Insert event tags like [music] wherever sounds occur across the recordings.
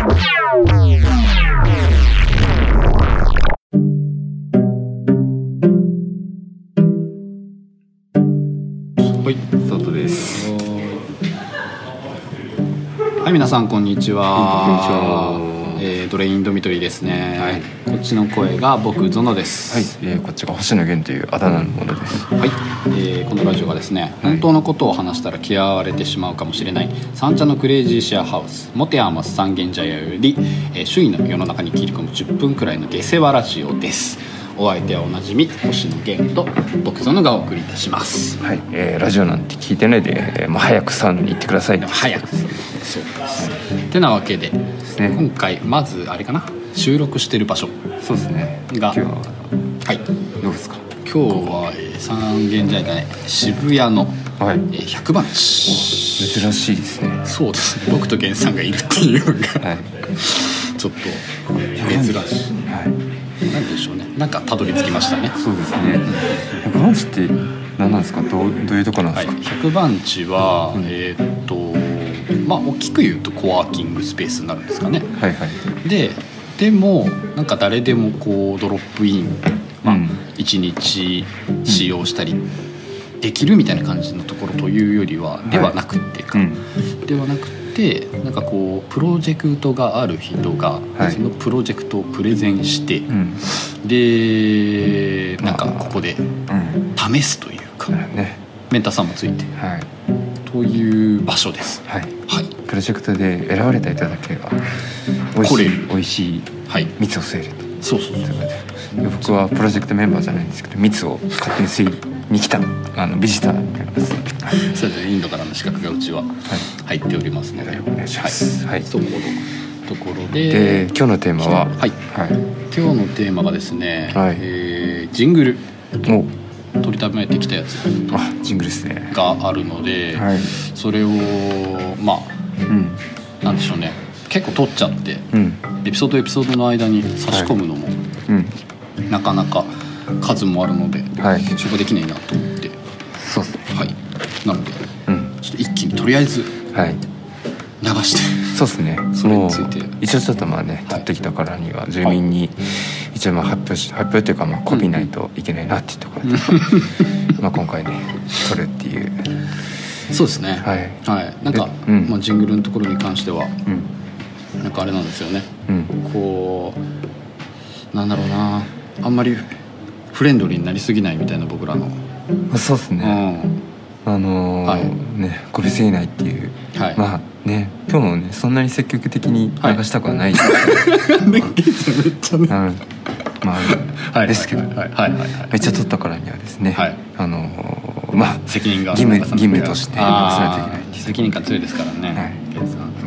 はい。外です。はい皆さんこんにちは。こんにちはえードレインドミトリーですね、はい。こっちの声が僕ゾノです。はい、えーこっちが星野源というあだ名のものです。はい、えーこのラジオがですね、はい。本当のことを話したら嫌われてしまうかもしれない。三茶のクレイジーシェアハウス。モテアマス三軒茶屋より、えー周囲の世の中に切り込む10分くらいの下世話ラジオです。お相手はおなじみ星野源と僕ゾノがお送りいたします。はい、えーラジオなんて聞いてないで、えーもう早くサウナに行ってください。早く。そうです。てなわけでね。今回まずあれかな？収録してる場所。そうですね。が今日ははい。どうですか？今日は、えー三軒茶屋じゃない渋谷の、はい。えー100番地。珍しいですね。そうですね。僕と源さんがいるっていうのがはい。ちょっと珍しい。はい。何でしょうね。なんかたどり着きましたね。そうですね。百番地って何なんですか？どうどういうとこなんではい。すか、100番地は、うん。えーっとまあ大きく言うとコワーキングスペースになるんですかね。はい、はい。ででもなんか誰でもこうドロップイン、まあうん。1日使用したりできるみたいな感じのところというよりは、ではなくってか、うん。ではなくてなんかこうプロジェクトがある人が、はい。そのプロジェクトをプレゼンして、うん。でなんかここでうん。試すというか。ね。メンターさんもついて。はい。という場所です。はいはい。プロジェクトで選ばれた人だけが美味しい美味しいはい。蜜を吸えると。そうそうそう。ということで。僕はプロジェクトメンバーじゃないんですけど蜜を勝手に吸いに来たあのビジターになります。それでインドからの資格がうちは入っておりますので、お願い。しますはいそこのところでで今日のテーマは？はい。はい。今日のテーマがですね、はい。えージングル。お取りためてきたやつあジングルですね。があるので、はい。それをまあうん。なんでしょうね。結構撮っちゃってうん。エピソードエピソードの間に差し込むのもうん。なかなか数もあるのではい。そこできないなと思って。そうっすね。はい。なのでうん。ちょっと一気にとりあえずはい。流して。そうですね。それについて。一応ちょっとまあねはい。取ってきたからには住民に一応まあ発表し発表っていうかまあこびないといけないなっていうところで [laughs] まあ今回ね取るっていう。そうですね。はい。はい、なんか、まあ、ジングルのところに関してはうん。なんかあれなんですよね。うん。こうなんだろうな。あんまりフレンドリーになりすぎないみたいな僕らの、まあそうですうねん。あのはい。ーねこびすぎないっていう。はい、まあね今日もねそんなに積極的に流したくはない、[laughs] めっちゃね。うんまあ [laughs] はい。ですけどはい。はい。はい。ちゃ取ったからにはですね、はい。あのーまあ責任が義務義務として流さないといけない。責任感強いですからね、はい。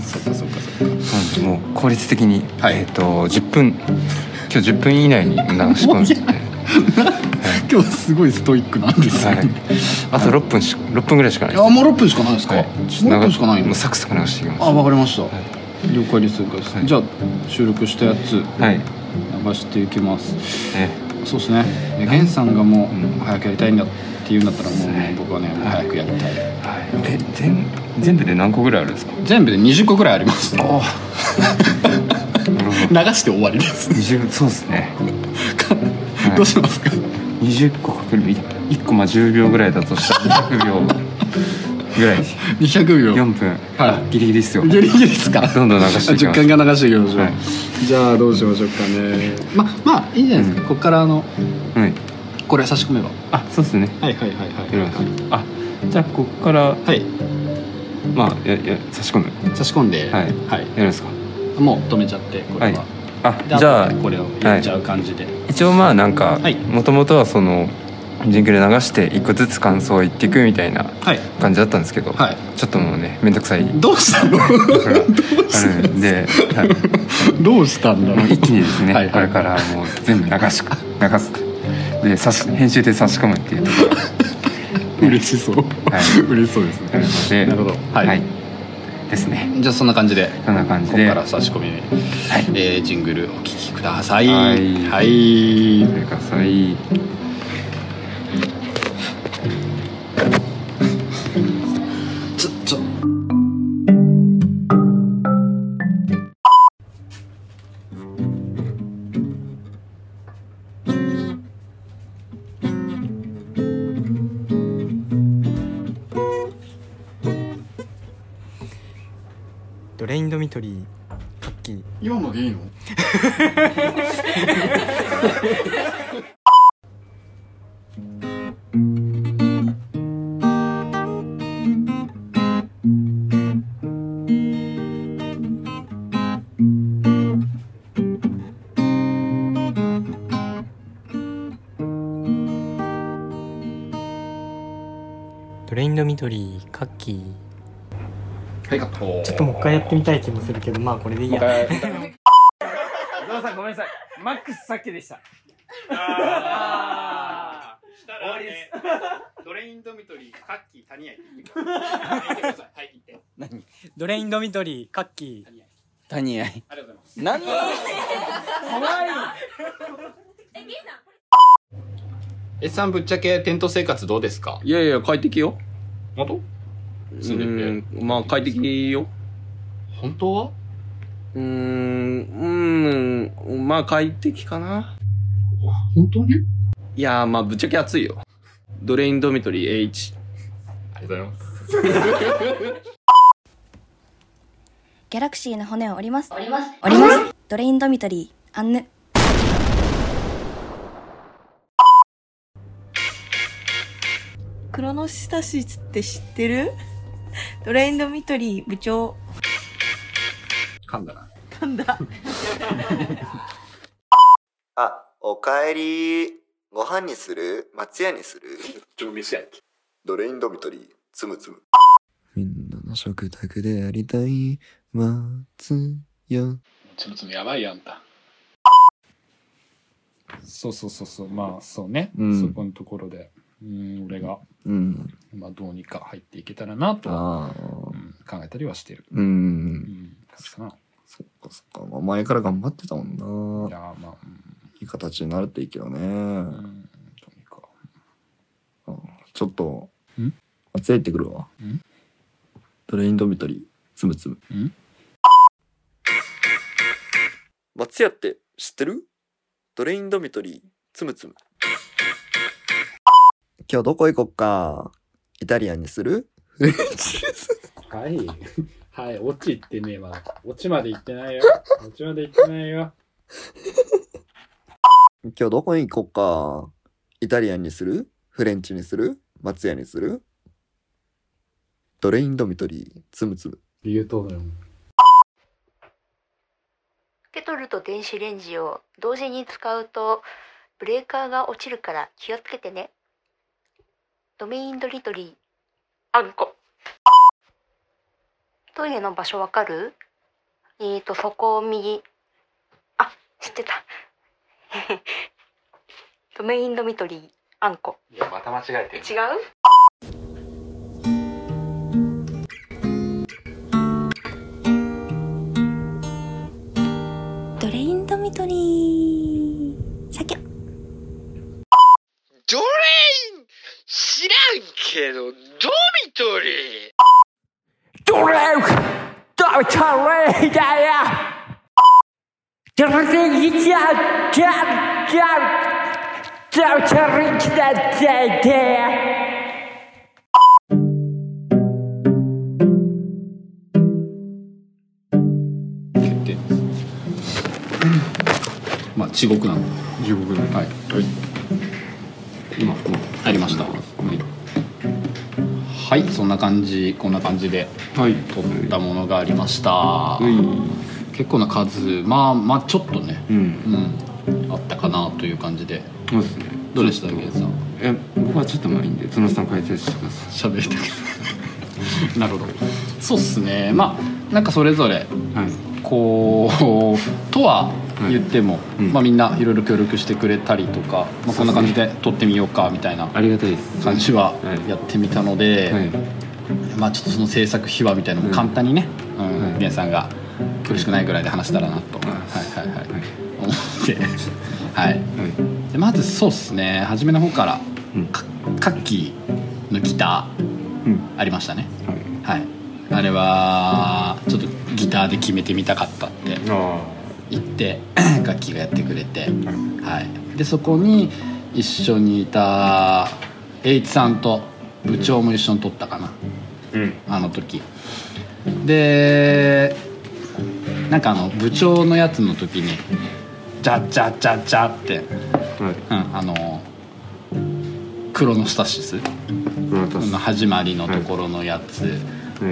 そっかそっかそっか。なんでもう効率的に、はい。えっ、と10分今日10分以内に流し込んで、はい今日すごいストイックなんですよ、はい、あと6分し6分ぐらいしかないあもう6分しかないですか、はい、もう6分しかないのもうサクサク流していきまあわかりました、は了解です了解です、はいじゃあ収録したやつすはい流していきます。ねそうですね。えゲンさんがもう早くやりたいんだって言うんだったらもうね僕はね早くやりたい。はい。え全全部で何個ぐらいあるんですか？全部で20個ぐらいあります [laughs] 流して終わりです。20そうですね、[laughs] はい。どうしますか？20個かける1個まあ10秒ぐらいだとしたら200秒ぐらい200 [laughs] 秒。4分。はい。ギリギリですよ。ギリギリですか？どんどん流していきます。10回が流していきましょう、はい。じゃあどうしましょうかね。ままあいいんじゃないですか、うん。ここからあのはい。これ差し込めば。あそうですね。はいはいはいはい。やりますあじゃあここからはい。まあやや差し込む。差し込んで。はい。はい、やるんですか？もう止めちゃってこれは、はい。あでじゃあこれをやっちゃう感じで、一応まあなんかはい。もともとはそのジングル流して一個ずつ感想を言っていくみたいなはい。感じだったんですけど、はい。ちょっともうね面倒くさい。どうしたの？あるんで、はい。どうしたんだ？ろう一気にですね、はいはい。これからもう全部流し流すで差し編集で差し込むっていうところ。[laughs] 嬉しそう、はい。嬉しそうですね。なるほど。はい。ですね。じゃあそんな感じでそんな感じここでから差し込み、はい。えージングルお聴きください。はい。はい。それからさいトレインドミトリーカッキー。はいカット。ちょっともう一回やってみたい気もするけどまあこれでいいやもう一回ゾウさんごめんなさいマックスさっきでした終わりです。ドレインドミトリー、カッキー、谷合って言ってください。言ってください。はい、言って。ドレインドミトリーカッキー谷合ありがとうございます。何？怖いえさん、ぶっちゃけテント生活どうですか？いやいや快適よ本当？住んでて。うんまあ快適よ本当は？うーんうんまあ快適かな本当に？いやまあぶっちゃけ暑いよドレインドミトリー H ありがとうございます。ギャラクシーの骨を折ります。折ります。折ります。ドレインドミトリー、アンヌ。クロノシタシスって知ってる？ドレインドミトリー部長噛んだな。噛んだ。[laughs] あ、おかえり。ご飯にする？松屋にする？ちょ、飯やっドレインドミトリー、つむつむ。みんなの食卓でありたい。松屋。つむつむやばいやんた。そうそうそうそう。まあそうね、うん。そこのところで。うん俺が、うん。まあ、どうにか入っていけたらなとうん、考えたりはしてる、ううんん、感じかなかそっか、まあ、前から頑張ってたもんいなやまあいい形になるといいけどね、うん、うん、どうにかうんちょっとん？松屋行ってくるわ。ん？ドレインドミトリーつむつむん？松屋って知ってる？ドレインドミトリー、つむつむ。今日どこ行こっか。イタリアンにする？フレンチですはいはいオチ行ってねえわ。オチまで行ってないよ。オチまで行ってないよ。[laughs] 今日どこに行こっか？イタリアンにする？フレンチにする？松屋にする？ドレインドミトリー。つむつむ。理由とだよ。ケトルと電子レンジを同時に使うとブレーカーが落ちるから気をつけてね。ドメインドリトリー、あんこ。トイレの場所わかる？えーと、そこを右。あ、知ってた。[laughs] ドメインドミトリー、あんこ。いや、また間違えてる。違う？ドレインドミトリー、酒。ドレイン？知らんけど、ドミトリー [coughs] まあ地獄なの。地獄。はい、はい、今入りました。はい、はい、そんな感じこんな感じではい。撮ったものがありました、結構な数まあまあちょっとねうん。うんあったかなという感じで。そうですね。どうでしたゲンさん？え僕はちょっと前いんで角さん解説してくださ喋りたけど。[laughs] なるほど。そうっすね。まあなんかそれぞれいはい。こうとは言っても、うん。まあ、みんないろいろ協力してくれたりとか、まあ、こんな感じで撮ってみようかみたいなありがたいです。感じははい。やってみたので、はい。まあちょっとその制作秘話みたいなのも簡単にね、うん。さんが苦しくないぐらいで話したらなと、はい。はいはい思って。はい。はいでまずそうっすね。初めの方からうん。かカッキーのギタうん。ーありましたね。はい。はい。あれはちょっとギターで決めてみたかったってあ言って楽器がやってくれて、はい、でそこに一緒にいた栄一さんと部長も一緒に撮ったかな、うん。あの時。でなんかあの部長のやつの時に「ジャッジャッジャッジャ」って、うん、あのクロノスタシスの始まりのところのやつ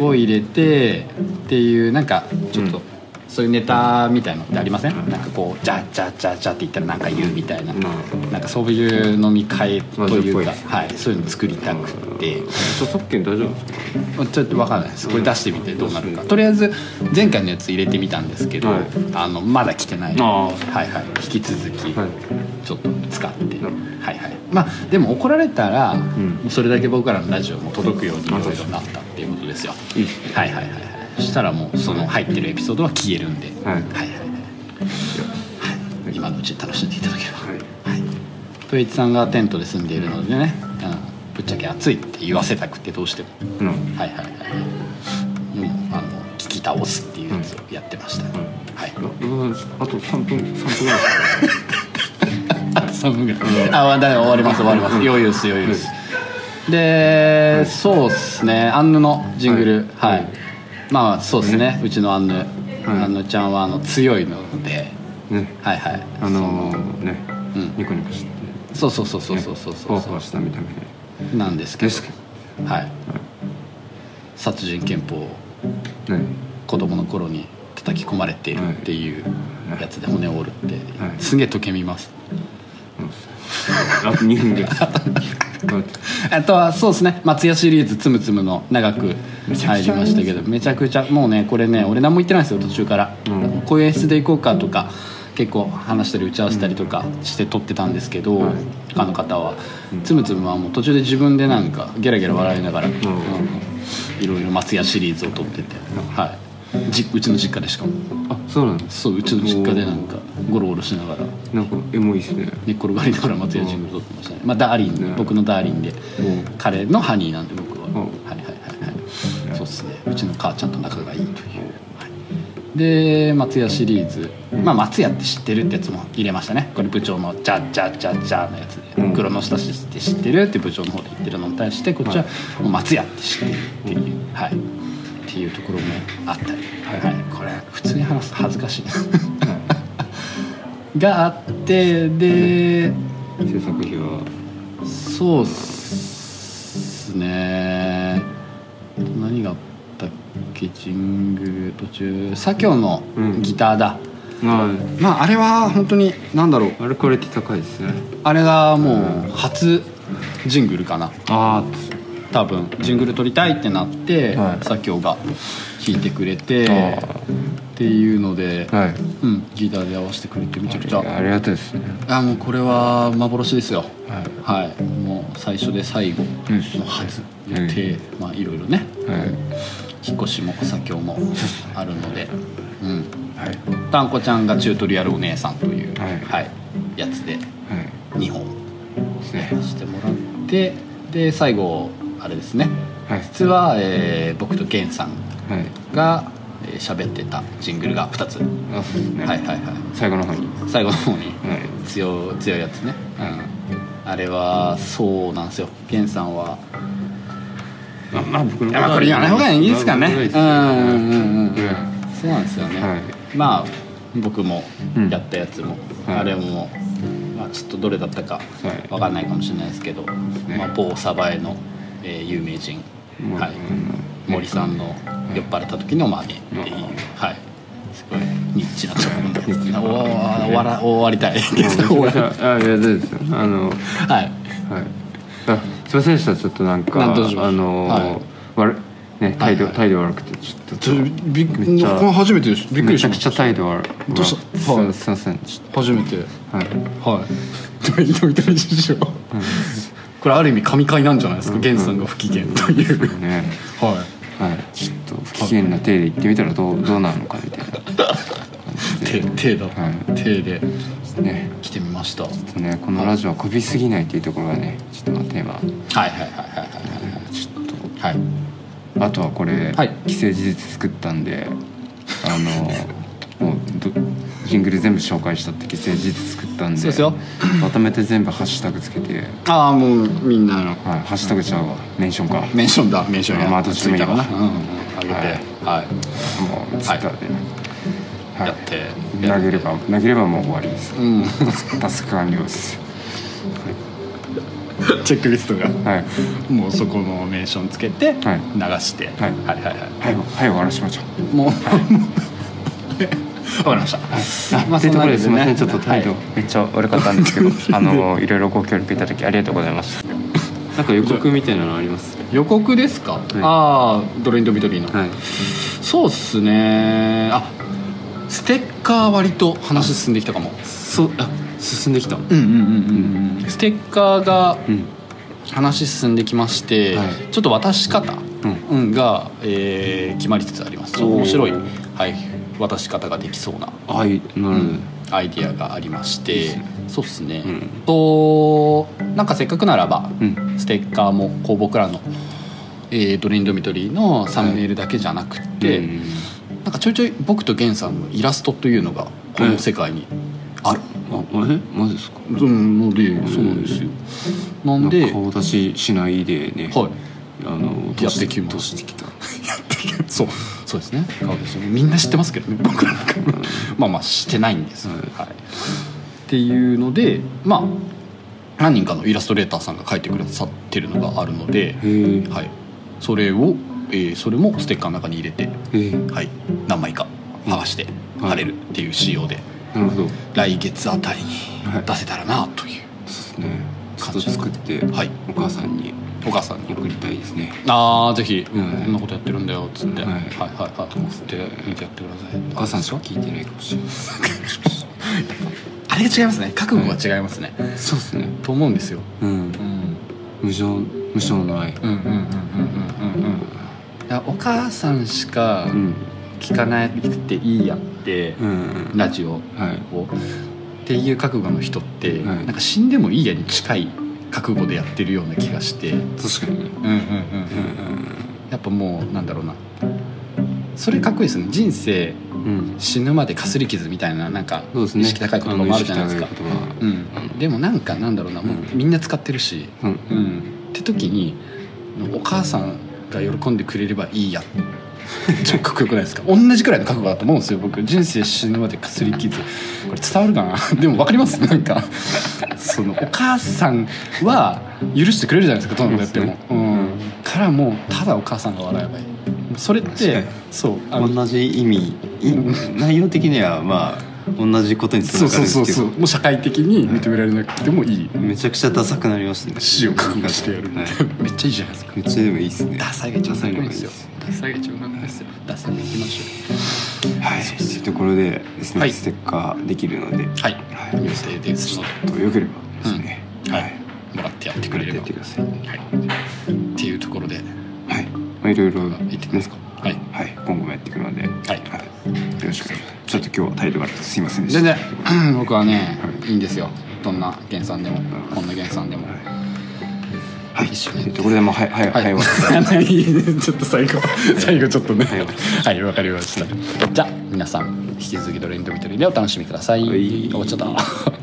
を入れてっていうなんかちょっとそういうネタみたいのってありません？なんかこう「ジャッジャッジャッジャ」って言ったらなんか言うみたいな。なんかそういう飲み会というか、はい、そういうの作りたくて。著作権大丈夫？ですちょっと分かんないです。これ出してみてどうなるか。とりあえず前回のやつ入れてみたんですけど、はい。あのまだ来てない。はいはい。引き続きちょっと使って、はいはい。まあでも怒られたら、それだけ僕らのラジオも届くようにいろいろなったっていうことですよ。はいはいはいはい。そしたらもうその入ってるエピソードは消えるんで、はい、はい。はい。はい今のうちに楽しんでいただければ。はい。トイチさんがテントで住んでいるのでね、うん、ぶっちゃけ暑いって言わせたくてどうしても、はいはいはいもうあの聞き倒すっていうやつをやってました、はい。あと3分3分ぐらい [laughs] あと3分ぐらい、あだ終わります終わります。余裕です余裕です、でそうっすね。アンヌのジングル。はい、まあそうですね。うちのアンヌ、アンヌちゃんはあの強いので、はいはい。あのーね、ニコニコしてそうそうそうそうそうそうそう。ふわふわした見た目でなんですけど。はい、殺人憲法を子供の頃に叩き込まれているっていうやつで骨を折るって、すげえとけみます、あと2分ぐらい。あとはそうですね。松屋シリーズつむつむの長く入りましたけどめちゃくちゃもうねこれね俺何も言ってないですよ途中から、こういう演出でいこうかとか結構話したり打ち合わせたりとかして撮ってたんですけど、他の方は、つむつむはもう途中で自分でなんかゲラゲラ笑いながら、うん。いろいろ松屋シリーズを撮ってて、はい、じうちの実家でしかも。あそうなんですそううちの実家でなんかゴロゴロしながら。なんかエモいっすね。寝っ転がりながら松屋ジングル撮ってましたね。まあダーリン、僕のダーリンで、彼のハニーなんではいそうっすね。うちの母ちゃんと仲がいいという、はい、で松屋シリーズ。まあ松屋って知ってるってやつも入れましたね。これ部長の「ジャッジャッジャッジャー」のやつで「黒の下シって知ってる?」って部長の方で言ってるのに対してこっちは松屋って知ってるっていう。はい。っていうところもあったり、はい。これ普通に話すと恥ずかしい。[laughs] があってで制作費は？そうっすねっけジングル途中左京のギターだ、まああれは本当に何だろう。あれクオリティ高いですね。あれがもう初ジングルかな。ああ多分ジングル撮りたいってなって左京が弾いてくれてっていうので、うん、ギターで合わせてくれてめちゃくちゃ。ありがたいですね。あもうこれは幻ですよ。はい、もう最初で最後の初予定、まあいろいろね、引っ越しも左京も [laughs] あるのでうん。たんこちゃんがチュートリアルお姉さんという、はい。やつで2本。やらせてもらってで最後あれですね、実は、えー僕と源さんがえー喋、ってたジングルが2つ、はいはいはい。最後の方に。最後の方に、強強いやつね、うん、あれはそうなんですよ。源さんはまあまあ僕のこれ言わない方がいいですかね。僕のうん。うん。うんうんそうなんですよね、まあ僕もやったやつも、あれも、まあ、ちょっとどれだったかわかんないかもしれないですけど、まあ、某サバエの、えー有名人、はい、森さんの酔っ払った時の真似っていう、はい。すごいニッチなところなんですけど。終わりたいです。終わらあいや大丈夫ですよあのはいはいあすいませんでした。ちょっとなんかあのはい。悪ね態度はい。態度悪くてちょっと。びっめっちゃこれ初めてですびっくりしました。めちゃくちゃ態度悪い。どうした？すはい。すいません。初めて。はい。はい。どういった事情？これある意味神回なんじゃないですか？源さんが不機嫌という。ね。はい。はい。ちょっと不機嫌な体で行ってみたらどうどうなるのかみたいな手手だ、手でね来てみました。はいねこのラジオはこびすぎないっていうところがねちょっとまあテーマ。はいはいはいはいちょっと。はいあとはこれ、既成事実作ったんであの [laughs] もうどジングル全部紹介したって既成事実作ったんでそうですよ。まとめて全部ハッシュタグつけて。ああもうみんなの。はいハッシュタグちゃうわ。メンションか。メンションだ。メンションや。まあどっちでもいいわうんうん。あげて。はい。もうツイッターで、やって、投げれば投げればもう終わりです。うん。タスク完了です。チェックリストが。はい。もうそこのメンションつけて流はい。して、はい。はいはいはい。はいはい終わらしましょう。もう。[laughs] わかりました、まあというところですみません。ちょっと態度めっちゃ悪かったんですけど [laughs] あのいろいろご協力いただきありがとうございました。なんか予告みたいなのあります？予告ですか、ああドレインドミドリーの、はい。そうっすね。あステッカー割と話進んできたかも。そうあ進んできた。うんうんうんうんステッカーがうん。話進んできまして、はい。ちょっと渡し方、うん。うんが、えー決まりつつあります。面白い、はい、渡し方ができそうなはいなるほど。アイディアがありましてそうっすね、うん。となんかせっかくならばうん。ステッカーもこう僕らの、えードレインドミトリーのサムネイルだけじゃなくって、うんなんかちょいちょい僕とゲンさんのイラストというのがこの世界にある、あえマジですか？うんのでそうなんですよ。なんで顔出ししないでね。はい。あのやってきましてきた。そうそうですね。顔ですよみんな知ってますけどね僕なんか。まあまあしてないんです、はいはい、っていうのでまあ何人かのイラストレーターさんが描いてくださってるのがあるので、はい、それを、えーそれもステッカーの中に入れて、へえはい、何枚か剥がして貼れるっていう仕様で、なるほど。来月あたりにはい。出せたらなという、そうですね。ちょっと作ってはい、お母さんにお母さんに。送りたいですね。ああぜひ、うんこんなことやってるんだよっつって、はい。はいはいはいつって見てやってください。お母さんしか聞いてないかもしれない。あれが違いますね。覚悟が違いますね、そうですね。と思うんですよ、うん。うん、無償無償の愛。うんうんうんうんうんうんうんだからお母さんしかうん聞かなくていいやって、うん。ラジオを、はい。っていう覚悟の人って、はい。なんか死んでもいいやに近い覚悟でやってるような気がして、うん確かにね。うんうんうん、うんやっぱもうなんだろうな。それかっこいいですね。人生うん。死ぬまでかすり傷みたいななんか意識高い言葉もあるじゃないですか。あの意識高い言葉。うん、でもなんかなんだろうな。もううんみんな使ってるし、うん。うん、って時にお母さんが喜んでくれればいいや。[laughs] 超かっこよくないですか？同じくらいの覚悟だと思うんですよ僕。人生死ぬまでかすり傷。これ伝わるかな？[laughs] でも分かります？なんか。そのお母さんは許してくれるじゃないですかどんなことやっても、うん、からもうただお母さんが笑えばいいそれってに。そう同じ意味。い内容的にはまあ同じことにつそうながそう。そうそうるんですけどもう社会的に認められなくてもいい。めちゃくちゃダサくなりましたね。死を覚悟してやる、はい。めっちゃいいじゃないですか。めっちゃでもいいっすね。ダサいが一番かっこいいんですよ。ダダサいが一番かっこいいですよ。ダサいがいきましょはい。というところでですね、はい。ステッカーできるので。うはい。予定ですので。とよければですね、うん。はい。もらってやってくれれば。やってください。はい。っていうところで。はい、まあ、いろいろ。言ってきますか全然。僕はねい。いんですよ。どんな原産でもこんな原産でも。はい、一緒に。といころでもうはいはいはい、はい、[laughs] ちょっと最後。最後ちょっとね。はい。はいわかりました。じゃあ皆さん引き続きドレインドミトリーでお楽しみください。はい。終わっちゃったはい